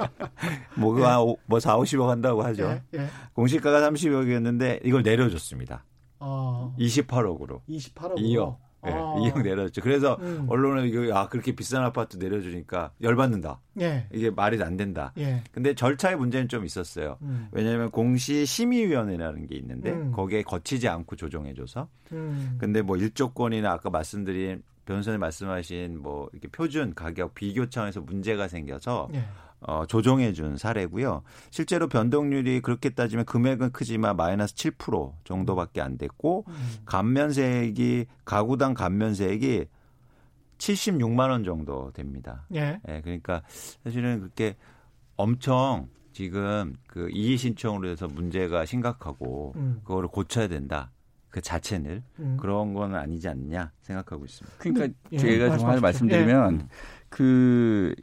뭐가 예. 뭐 4, 50억 한다고 하죠. 예, 예. 공시가가 30억이었는데 이걸 내려줬습니다. 어. 28억으로. 28억으로. 2억. 네, 아. 2억 내려줬죠. 그래서 음. 언론은 이거 아 그렇게 비싼 아파트 내려주니까 열받는다. 예. 이게 말이 안 된다. 예. 근데 절차의 문제는 좀 있었어요. 음. 왜냐하면 공시 심의위원회라는 게 있는데 음. 거기에 거치지 않고 조정해줘서. 음. 근데 뭐 일조권이나 아까 말씀드린 변호사님 말씀하신 뭐 이렇게 표준 가격 비교 차원에서 문제가 생겨서. 예. 어, 조정해 준 사례고요. 실제로 변동률이 그렇게 따지면 금액은 크지만 마이너스 7% 정도밖에 안 됐고 음. 감면세액이 가구당 감면세액이 76만 원 정도 됩니다. 예. 예. 그러니까 사실은 그렇게 엄청 지금 그 이의 신청으로 해서 문제가 심각하고 음. 그거를 고쳐야 된다. 그 자체는 음. 그런 건 아니지 않냐 생각하고 있습니다. 그러니까 예, 제가 좀 하나 말씀드리면 예. 그뭐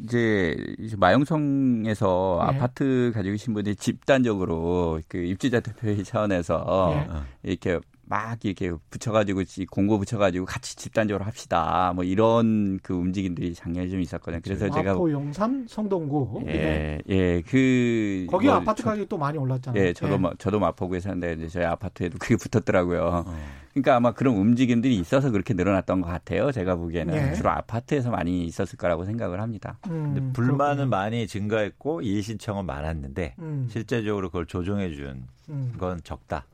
이제 마용성에서 네. 아파트 가지고 계신 분들이 집단적으로 그 입주자 대표회 차원에서 네. 이렇게 막 이렇게 붙여가지고 공고 붙여가지고 같이 집단적으로 합시다. 뭐 이런 그 움직임들이 작년에 좀 있었거든요. 그래서 마포, 제가 마포, 용산, 성동구. 예, 네. 예, 그 거기 뭐, 아파트 가격이 또 많이 올랐잖아요. 예, 저도 예. 저도 마포구에 사는데 저희 아파트에도 그게 붙었더라고요. 어. 그러니까 아마 그런 움직임들이 있어서 그렇게 늘어났던 것 같아요. 제가 보기에는 예. 주로 아파트에서 많이 있었을 거라고 생각을 합니다. 음, 불만은 그렇군요. 많이 증가했고 이의 신청은 많았는데 음. 실제적으로 그걸 조정해 준건 음. 적다.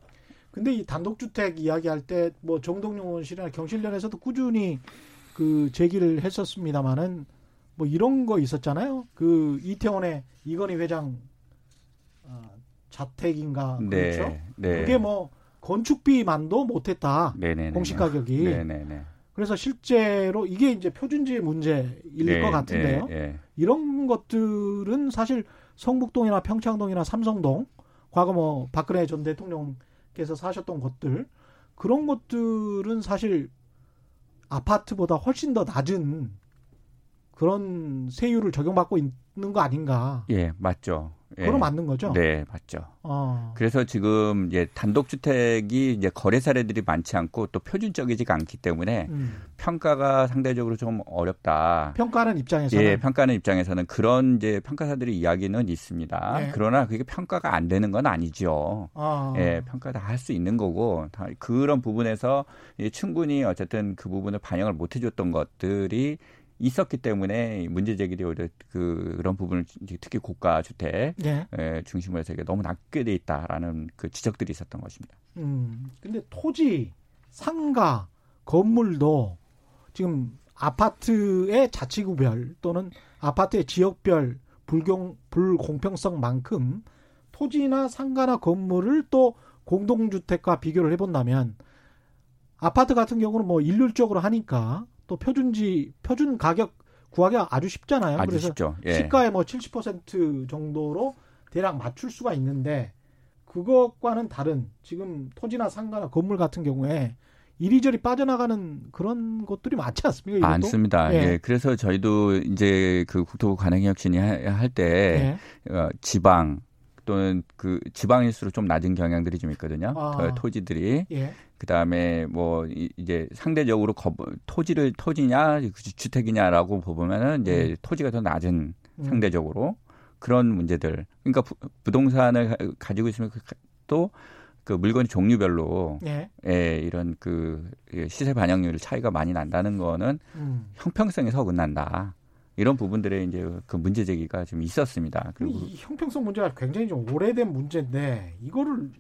근데 이 단독주택 이야기할 때 뭐 정동영 의원실이나 경실련에서도 꾸준히 그 제기를 했었습니다마는 뭐 이런 거 있었잖아요. 그 이태원의 이건희 회장 어, 자택인가 네, 그렇죠? 네. 그게 뭐 건축비만도 못했다. 네네네. 공시 가격이. 네네네. 그래서 실제로 이게 이제 표준지의 문제일 네, 것 같은데요. 네, 네. 이런 것들은 사실 성북동이나 평창동이나 삼성동 과거 뭐 박근혜 전 대통령 께서 사셨던 곳들 그런 것들은 사실 아파트보다 훨씬 더 낮은 그런 세율을 적용받고 있는 거 아닌가? 예, 맞죠. 예. 그럼 맞는 거죠? 네, 맞죠. 어. 그래서 지금 이제 단독주택이 이제 거래 사례들이 많지 않고 또 표준적이지가 않기 때문에 음. 평가가 상대적으로 좀 어렵다. 평가는 입장에서는 예, 평가는 입장에서는 그런 이제 평가사들이 이야기는 있습니다. 네. 그러나 그게 평가가 안 되는 건 아니죠. 어. 예, 평가 다 할 수 있는 거고 다 그런 부분에서 충분히 어쨌든 그 부분을 반영을 못 해줬던 것들이 있었기 때문에 문제 제기들이 오히려 그, 그런 부분을 특히 고가 주택 네. 예, 중심으로 해서 너무 낮게 돼 있다라는 그 지적들이 있었던 것입니다. 음. 근데 토지, 상가, 건물도 지금 아파트의 자치구별 또는 아파트의 지역별 불경 불공평성만큼 토지나 상가나 건물을 또 공동주택과 비교를 해본다면 아파트 같은 경우는 뭐 일률적으로 하니까 또 표준지 표준 가격 구하기 아주 쉽잖아요. 아주 그래서 쉽죠. 예. 시가의 뭐 70% 정도로 대략 맞출 수가 있는데 그것과는 다른 지금 토지나 상가나 건물 같은 경우에 이리저리 빠져나가는 그런 것들이 많지 않습니까? 이것도? 많습니다. 예. 예. 그래서 저희도 이제 그 국토부 관행혁신이 할때 예. 어, 지방 또는 그 지방일수록 좀 낮은 경향들이 좀 있거든요. 아. 그 토지들이. 예. 그다음에 뭐 이제 상대적으로 거, 토지를 토지냐 주택이냐라고 보면은 이제 음. 토지가 더 낮은 음. 상대적으로 그런 문제들. 그러니까 부, 부동산을 가지고 있으면 그또그 물건 종류별로 예. 예, 이런 그 시세 반영률 차이가 많이 난다는 거는 음. 형평성에서 어긋난다. 이런 부분들에 이제 그 문제 제기가 좀 있었습니다. 그리고 이 형평성 문제가 굉장히 좀 오래된 문제인데 이거를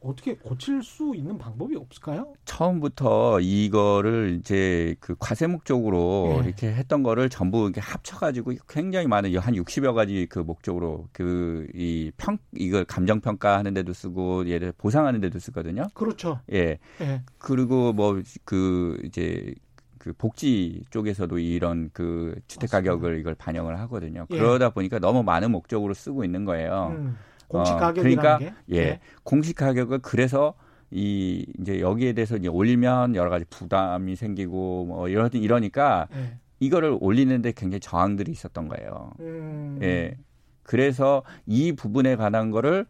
어떻게 고칠 수 있는 방법이 없을까요? 처음부터 이거를 이제 그 과세 목적으로 네. 이렇게 했던 거를 전부 이렇게 합쳐가지고 굉장히 많은 한 60여 가지 그 목적으로 그 이 평 이걸 감정 평가하는 데도 쓰고 예를 보상하는 데도 쓰거든요. 그렇죠. 예. 네. 그리고 뭐 그 이제 그 복지 쪽에서도 이런 그 주택 가격을 이걸 반영을 하거든요. 예. 그러다 보니까 너무 많은 목적으로 쓰고 있는 거예요. 음. 공시 가격이라는 어, 그러니까 게? 예. 예. 공시 가격을 그래서 이 이제 여기에 대해서 이제 올리면 여러 가지 부담이 생기고 뭐 이러 이러니까 예. 이거를 올리는데 굉장히 저항들이 있었던 거예요. 음. 예. 그래서 이 부분에 관한 거를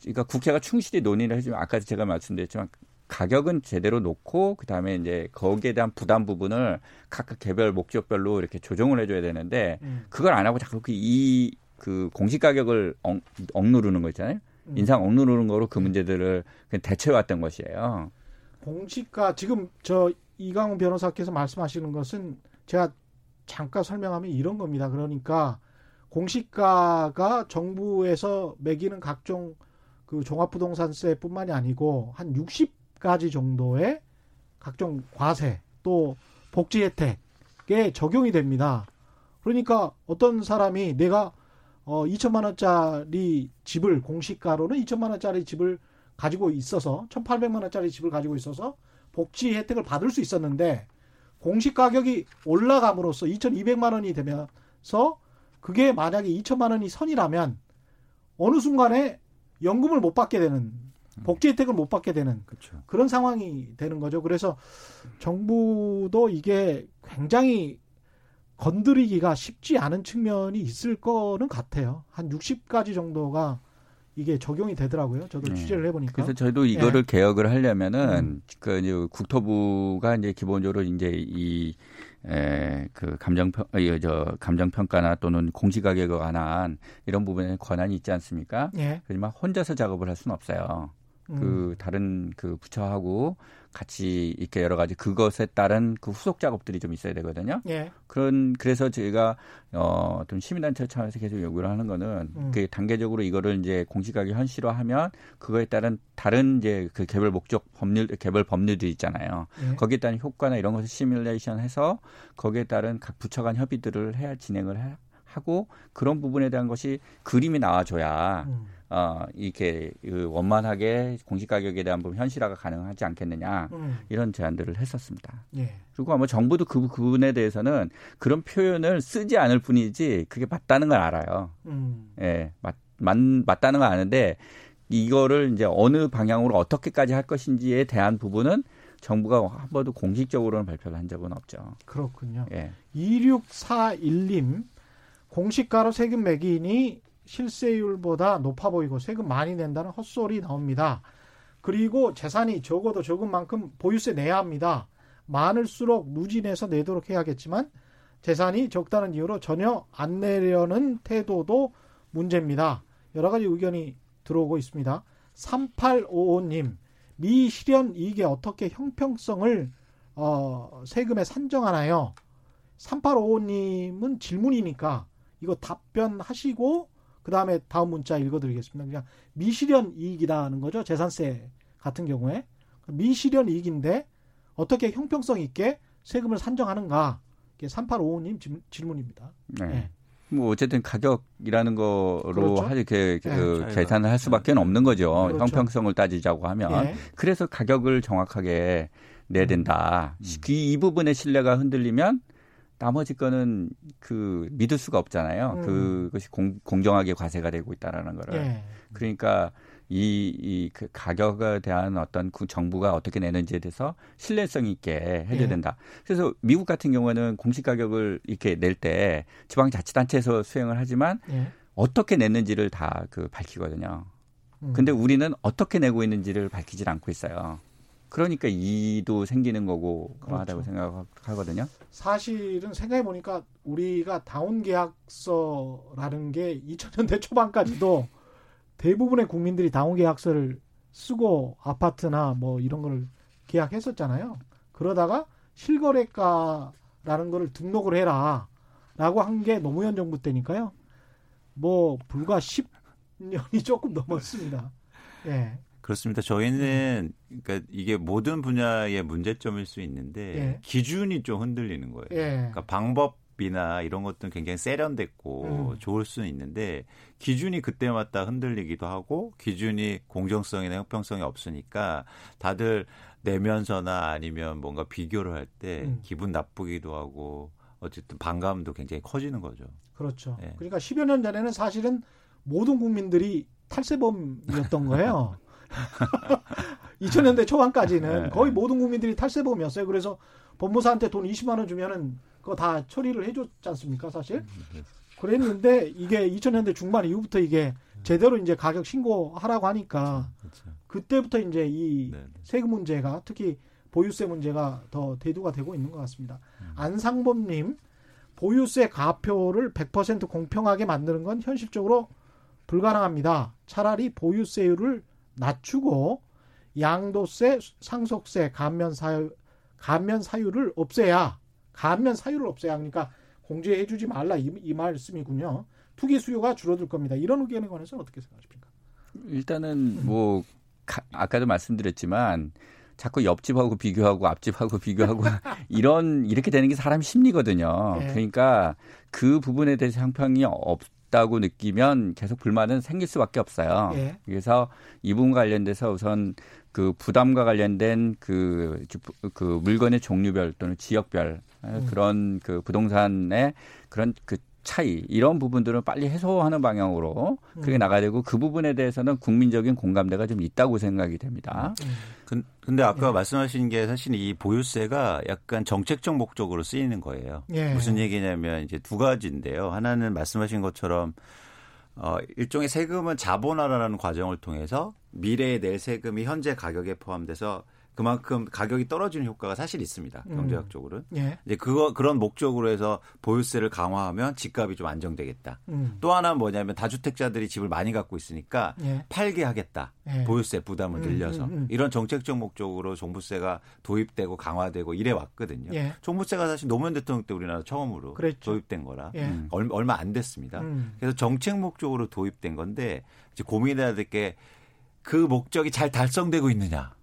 그러니까 국회가 충실히 논의를 해주면 아까 제가 말씀드렸지만 가격은 제대로 놓고 그다음에 이제 거기에 대한 부담 부분을 각각 개별 목적별로 이렇게 조정을 해줘야 되는데 음. 그걸 안 하고 자꾸 이 그 공시 가격을 억, 억누르는 거 있잖아요. 음. 인상 억누르는 거로 그 문제들을 그냥 대체해왔던 것이에요. 공시가 지금 저 이강훈 변호사께서 말씀하시는 것은 제가 잠깐 설명하면 이런 겁니다. 그러니까 공시가가 정부에서 매기는 각종 그 종합부동산세뿐만이 아니고 한 60 가지 정도의 각종 과세 또 복지 혜택에 적용이 됩니다. 그러니까 어떤 사람이 내가 어 2천만 원짜리 집을 공시가로는 2천만 원짜리 집을 가지고 있어서 1,800만 원짜리 집을 가지고 있어서 복지 혜택을 받을 수 있었는데 공시 가격이 올라감으로써 2,200만 원이 되면서 그게 만약에 2천만 원이 선이라면 어느 순간에 연금을 못 받게 되는 복지 혜택을 못 받게 되는 그렇죠. 그런 상황이 되는 거죠. 그래서 정부도 이게 굉장히 건드리기가 쉽지 않은 측면이 있을 거는 같아요. 한 60가지 정도가 이게 적용이 되더라고요. 저도 네. 취재를 해보니까. 그래서 저희도 이거를 네. 개혁을 하려면은 음. 그 이제 국토부가 이제 기본적으로 이제 이 에, 그 감정평, 저 감정평가나 또는 공시가격에 관한 이런 부분에 권한이 있지 않습니까? 예. 하지만 혼자서 작업을 할 수는 없어요. 그 음. 다른 그 부처하고 같이 이렇게 여러 가지 그것에 따른 그 후속 작업들이 좀 있어야 되거든요. 예. 그런 그래서 저희가 어좀 시민단체 차원에서 계속 요구를 하는 거는 음. 그 단계적으로 이거를 이제 공시가격 현실화하면 그거에 따른 다른 이제 그 개별 목적 법률 개별 법률들이 있잖아요. 예. 거기에 따른 효과나 이런 것을 시뮬레이션해서 거기에 따른 각 부처 간 협의들을 해야 진행을 해, 하고 그런 부분에 대한 것이 그림이 나와줘야. 음. 어, 이렇게 그 원만하게 공시 가격에 대한 부분 현실화가 가능하지 않겠느냐 음. 이런 제안들을 했었습니다. 예. 그리고 아마 정부도 그 부분에 대해서는 그런 표현을 쓰지 않을 뿐이지 그게 맞다는 걸 알아요. 음. 예, 맞, 맞, 맞다는 걸 아는데 이거를 이제 어느 방향으로 어떻게까지 할 것인지에 대한 부분은 정부가 한 번도 공식적으로는 발표를 한 적은 없죠. 그렇군요. 예. 2641님 공시가로 세금 매기니 실세율보다 높아 보이고 세금 많이 낸다는 헛소리 나옵니다. 그리고 재산이 적어도 적은 만큼 보유세 내야 합니다. 많을수록 누진해서 내도록 해야겠지만 재산이 적다는 이유로 전혀 안 내려는 태도도 문제입니다. 여러 가지 의견이 들어오고 있습니다. 3855님, 미실현 이익에 어떻게 형평성을 어, 세금에 산정하나요? 3855님은 질문이니까 이거 답변하시고 그 다음에 다음 문자 읽어드리겠습니다. 그냥 미실현 이익이라는 거죠. 재산세 같은 경우에. 미실현 이익인데 어떻게 형평성 있게 세금을 산정하는가. 이게 3855님 질문입니다. 네. 네. 뭐 어쨌든 가격이라는 거로 그렇죠? 그, 그 네. 계산을 할 수밖에 없는 거죠. 그렇죠. 형평성을 따지자고 하면 예. 그래서 가격을 정확하게 내야 된다. 음. 이, 이 부분의 신뢰가 흔들리면 나머지 거는 그 믿을 수가 없잖아요. 음. 그것이 공, 공정하게 과세가 되고 있다라는 거를. 예. 그러니까 이, 이, 그 가격에 대한 어떤 그 정부가 어떻게 내는지에 대해서 신뢰성 있게 해줘야 예. 된다. 그래서 미국 같은 경우는 공시 가격을 이렇게 낼 때 지방자치단체에서 수행을 하지만 예. 어떻게 냈는지를 다 그 밝히거든요. 음. 근데 우리는 어떻게 내고 있는지를 밝히질 않고 있어요. 그러니까 이도 생기는 거고 그러하다고 그렇죠. 생각하거든요. 사실은 생각해 보니까 우리가 다운 계약서라는 게 2000년대 초반까지도 대부분의 국민들이 다운 계약서를 쓰고 아파트나 뭐 이런 걸 계약했었잖아요. 그러다가 실거래가라는 거를 등록을 해라라고 한 게 노무현 정부 때니까요. 뭐 불과 10년이 조금 넘었습니다. 예. 그렇습니다. 저희는 그러니까 이게 모든 분야의 문제점일 수 있는데 예. 기준이 좀 흔들리는 거예요. 예. 그러니까 방법이나 이런 것들은 굉장히 세련됐고 음. 좋을 수는 있는데 기준이 그때마다 흔들리기도 하고 기준이 공정성이나 형평성이 없으니까 다들 내면서나 아니면 뭔가 비교를 할때 음. 기분 나쁘기도 하고 어쨌든 반감도 굉장히 커지는 거죠. 그렇죠. 예. 그러니까 10여 년 전에는 사실은 모든 국민들이 탈세범이었던 거예요. 2000년대 초반까지는 네. 거의 모든 국민들이 탈세범이었어요. 그래서 법무사한테 돈 20만 원 주면은 그거 다 처리를 해줬지 않습니까, 사실? 그랬는데 이게 2000년대 중반 이후부터 이게 제대로 이제 가격 신고하라고 하니까. 그때부터 이제 이 네, 네. 세금 문제가 특히 보유세 문제가 더 대두가 되고 있는 것 같습니다. 음. 안상범님 보유세 가표를 100% 공평하게 만드는 건 현실적으로 불가능합니다. 차라리 보유세율을 낮추고 양도세, 상속세 감면 사유 감면 사유를 없애야 감면 사유를 없애야 하니까 공제해 주지 말라 이, 이 말씀이군요. 투기 수요가 줄어들 겁니다. 이런 의견에 관해서는 어떻게 생각하십니까? 일단은 뭐 가, 아까도 말씀드렸지만 자꾸 옆집하고 비교하고 앞집하고 비교하고 이런 이렇게 되는 게 사람 심리거든요. 네. 그러니까 그 부분에 대해서 형평이 없 다고 느끼면 계속 불만은 생길 수밖에 없어요. 네. 그래서 이 부분 관련돼서 우선 그 부담과 관련된 그, 그 물건의 종류별 또는 지역별 음. 그런 그 부동산의 그런 그 차이 이런 부분들은 빨리 해소하는 방향으로 그렇게 음. 나가야 되고 그 부분에 대해서는 국민적인 공감대가 좀 있다고 생각이 됩니다. 음. 근데 아까 예. 말씀하신 게 사실 이 보유세가 약간 정책적 목적으로 쓰이는 거예요. 예. 무슨 얘기냐면 이제 두 가지인데요. 하나는 말씀하신 것처럼 어 일종의 세금은 자본화라는 과정을 통해서 미래에 낼 세금이 현재 가격에 포함돼서 그만큼 가격이 떨어지는 효과가 사실 있습니다. 음. 경제학적으로는. 음. 예. 이제 그거 그런 목적으로 해서 보유세를 강화하면 집값이 좀 안정되겠다. 음. 또 하나는 뭐냐면 다주택자들이 집을 많이 갖고 있으니까 예. 팔게 하겠다. 예. 보유세 부담을 음, 늘려서 음, 음. 이런 정책적 목적으로 종부세가 도입되고 강화되고 이래 왔거든요. 예. 종부세가 사실 노무현 대통령 때 우리나라 처음으로 그랬죠. 도입된 거라 예. 얼마 안 됐습니다. 그래서 정책 목적으로 도입된 건데 이제 고민해야 될 게 그 목적이 잘 달성되고 있느냐.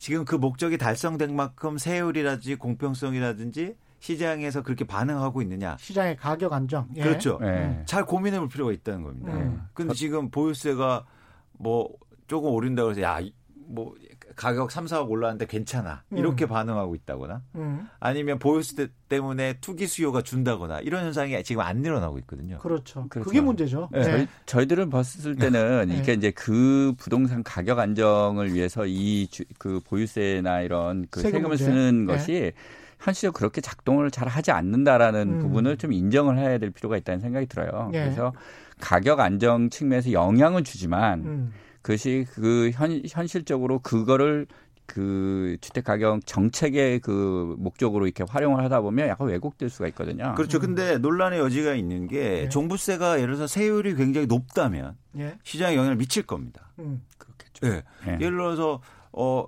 지금 그 목적이 달성된 만큼 세율이라든지 공평성이라든지 시장에서 그렇게 반응하고 있느냐. 시장의 가격 안정. 예. 그렇죠. 예. 잘 고민해 볼 필요가 있다는 겁니다. 음. 근데 지금 보유세가 뭐 조금 오른다고 해서 야, 뭐 가격 3, 4억 올랐는데 괜찮아. 이렇게 음. 반응하고 있다거나 음. 아니면 보유세 때문에 투기 수요가 준다거나 이런 현상이 지금 안 일어나고 있거든요. 그렇죠. 그렇죠. 그게 문제죠. 네. 저희, 저희 들은 봤을 때는 네. 이게 이제 그 부동산 가격 안정을 위해서 이 그 보유세나 이런 그 세금 세금을 쓰는 네. 것이 현실적으로 그렇게 작동을 잘 하지 않는다라는 음. 부분을 좀 인정을 해야 될 필요가 있다는 생각이 들어요. 네. 그래서 가격 안정 측면에서 영향은 주지만 음. 그것이 그 현, 현실적으로 그거를 그 주택 가격 정책의 그 목적으로 이렇게 활용을 하다 보면 약간 왜곡될 수가 있거든요. 그렇죠. 음. 근데 논란의 여지가 있는 게 네. 종부세가 예를 들어서 세율이 굉장히 높다면 네. 시장에 영향을 미칠 겁니다. 음. 그렇겠죠. 네. 네. 예를 들어서 어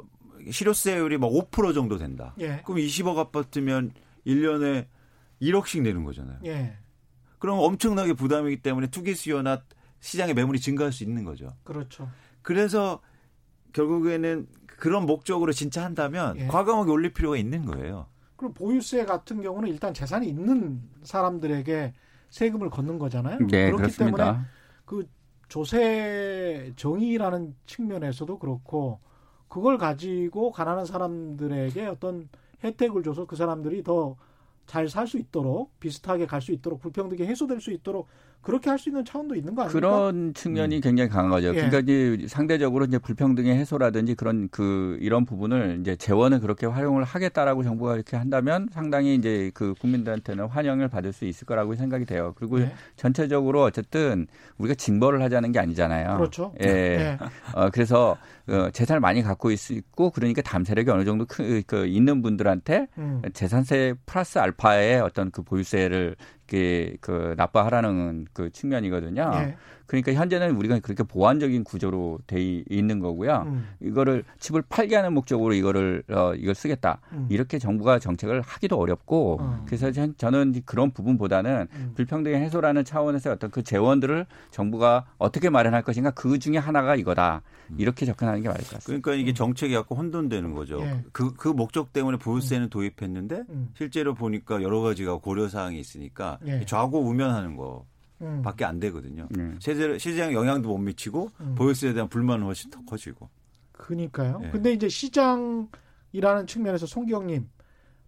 실효세율이 막 5% 정도 된다. 예. 그럼 20억 아파트면 1년에 1억씩 내는 거잖아요. 예. 그럼 엄청나게 부담이기 때문에 투기 수요나 시장의 매물이 증가할 수 있는 거죠. 그렇죠. 그래서 결국에는 그런 목적으로 진짜 한다면 예. 과감하게 올릴 필요가 있는 거예요. 그럼 보유세 같은 경우는 일단 재산이 있는 사람들에게 세금을 걷는 거잖아요. 네, 그렇기 그렇습니다. 때문에 그 조세 정의라는 측면에서도 그렇고 그걸 가지고 가난한 사람들에게 어떤 혜택을 줘서 그 사람들이 더 잘 살 수 있도록 비슷하게 갈 수 있도록 불평등이 해소될 수 있도록 그렇게 할 수 있는 차원도 있는 거 아닙니까? 그런 측면이 음. 굉장히 강한 거죠. 예. 그러니까 이제 상대적으로 이제 불평등의 해소라든지 그런 그 이런 부분을 이제 재원을 그렇게 활용을 하겠다라고 정부가 이렇게 한다면 상당히 이제 그 국민들한테는 환영을 받을 수 있을 거라고 생각이 돼요. 그리고 예. 전체적으로 어쨌든 우리가 징벌을 하자는 게 아니잖아요. 그렇죠. 예. 예. 어, 그래서 어, 재산을 많이 갖고 있고 그러니까 담세력이 어느 정도 그, 그 있는 분들한테 음. 재산세 플러스 알파의 어떤 그 보유세를 그, 그 납부하라는 그 측면이거든요. 예. 그러니까 현재는 우리가 그렇게 보완적인 구조로 돼 있는 거고요. 음. 이거를 집을 팔게 하는 목적으로 이거를 어 이걸 쓰겠다. 음. 이렇게 정부가 정책을 하기도 어렵고 음. 그래서 저는 그런 부분보다는 음. 불평등의 해소라는 차원에서 어떤 그 재원들을 정부가 어떻게 마련할 것인가 그 중에 하나가 이거다. 음. 이렇게 접근하는 게 맞을 것 같습니다. 그러니까 이게 정책이 약간 혼돈되는 거죠. 예. 그, 그 목적 때문에 보유세는 음. 도입했는데 실제로 보니까 여러 가지가 고려 사항이 있으니까 예. 좌고 우면하는 거. 음. 밖에 안 되거든요. 음. 실제로 시장 영향도 못 미치고 음. 보유세에 대한 불만은 훨씬 더 커지고. 그니까요. 네. 근데 이제 시장이라는 측면에서 송기영님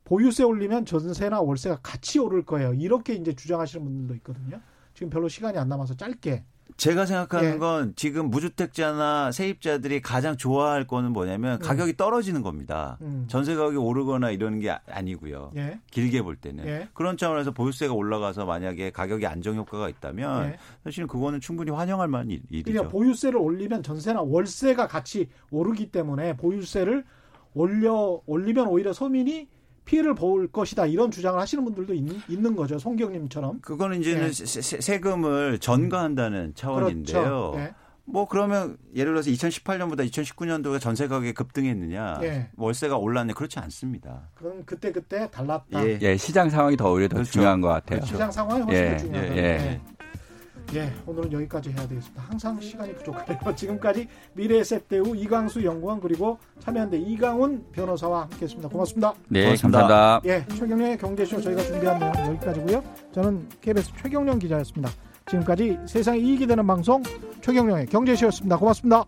보유세 올리면 전세나 월세가 같이 오를 거예요. 이렇게 이제 주장하시는 분들도 있거든요. 지금 별로 시간이 안 남아서 짧게 제가 생각하는 예. 건 지금 무주택자나 세입자들이 가장 좋아할 거는 뭐냐면 음. 가격이 떨어지는 겁니다. 음. 전세 가격이 오르거나 이러는 게 아니고요. 예. 길게 볼 때는 예. 그런 차원에서 보유세가 올라가서 만약에 가격이 안정 효과가 있다면 예. 사실은 그거는 충분히 환영할 만한 일이죠. 그러니까 보유세를 올리면 전세나 월세가 같이 오르기 때문에 보유세를 올려 올리면 오히려 서민이 피해를 볼 것이다 이런 주장을 하시는 분들도 있는, 있는 거죠 송경님처럼 그거는 이제는 네. 세, 금을 전가한다는 차원인데요. 그렇죠. 네. 뭐 그러면 예를 들어서 2018년보다 2019년도에 전세 가격이 급등했느냐, 예. 월세가 올랐냐 그렇지 않습니다. 그럼 그때 그때 달랐다. 예. 예, 시장 상황이 더 오히려 더 그렇죠. 중요한 것 같아요. 그렇죠. 시장 상황이 훨씬 예. 더 중요하다. 예. 예. 예, 오늘은 여기까지 해야 되겠습니다. 항상 시간이 부족하네요. 지금까지 미래에셋 대우 이광수 연구원 그리고 참여연대 이강훈 변호사와 함께했습니다. 고맙습니다. 네, 고맙습니다. 감사합니다. 예, 최경련의 경제쇼 저희가 준비한 내용 여기까지고요. 저는 KBS 최경련 기자였습니다. 지금까지 세상에 이익이 되는 방송 최경령의 경제쇼였습니다. 고맙습니다.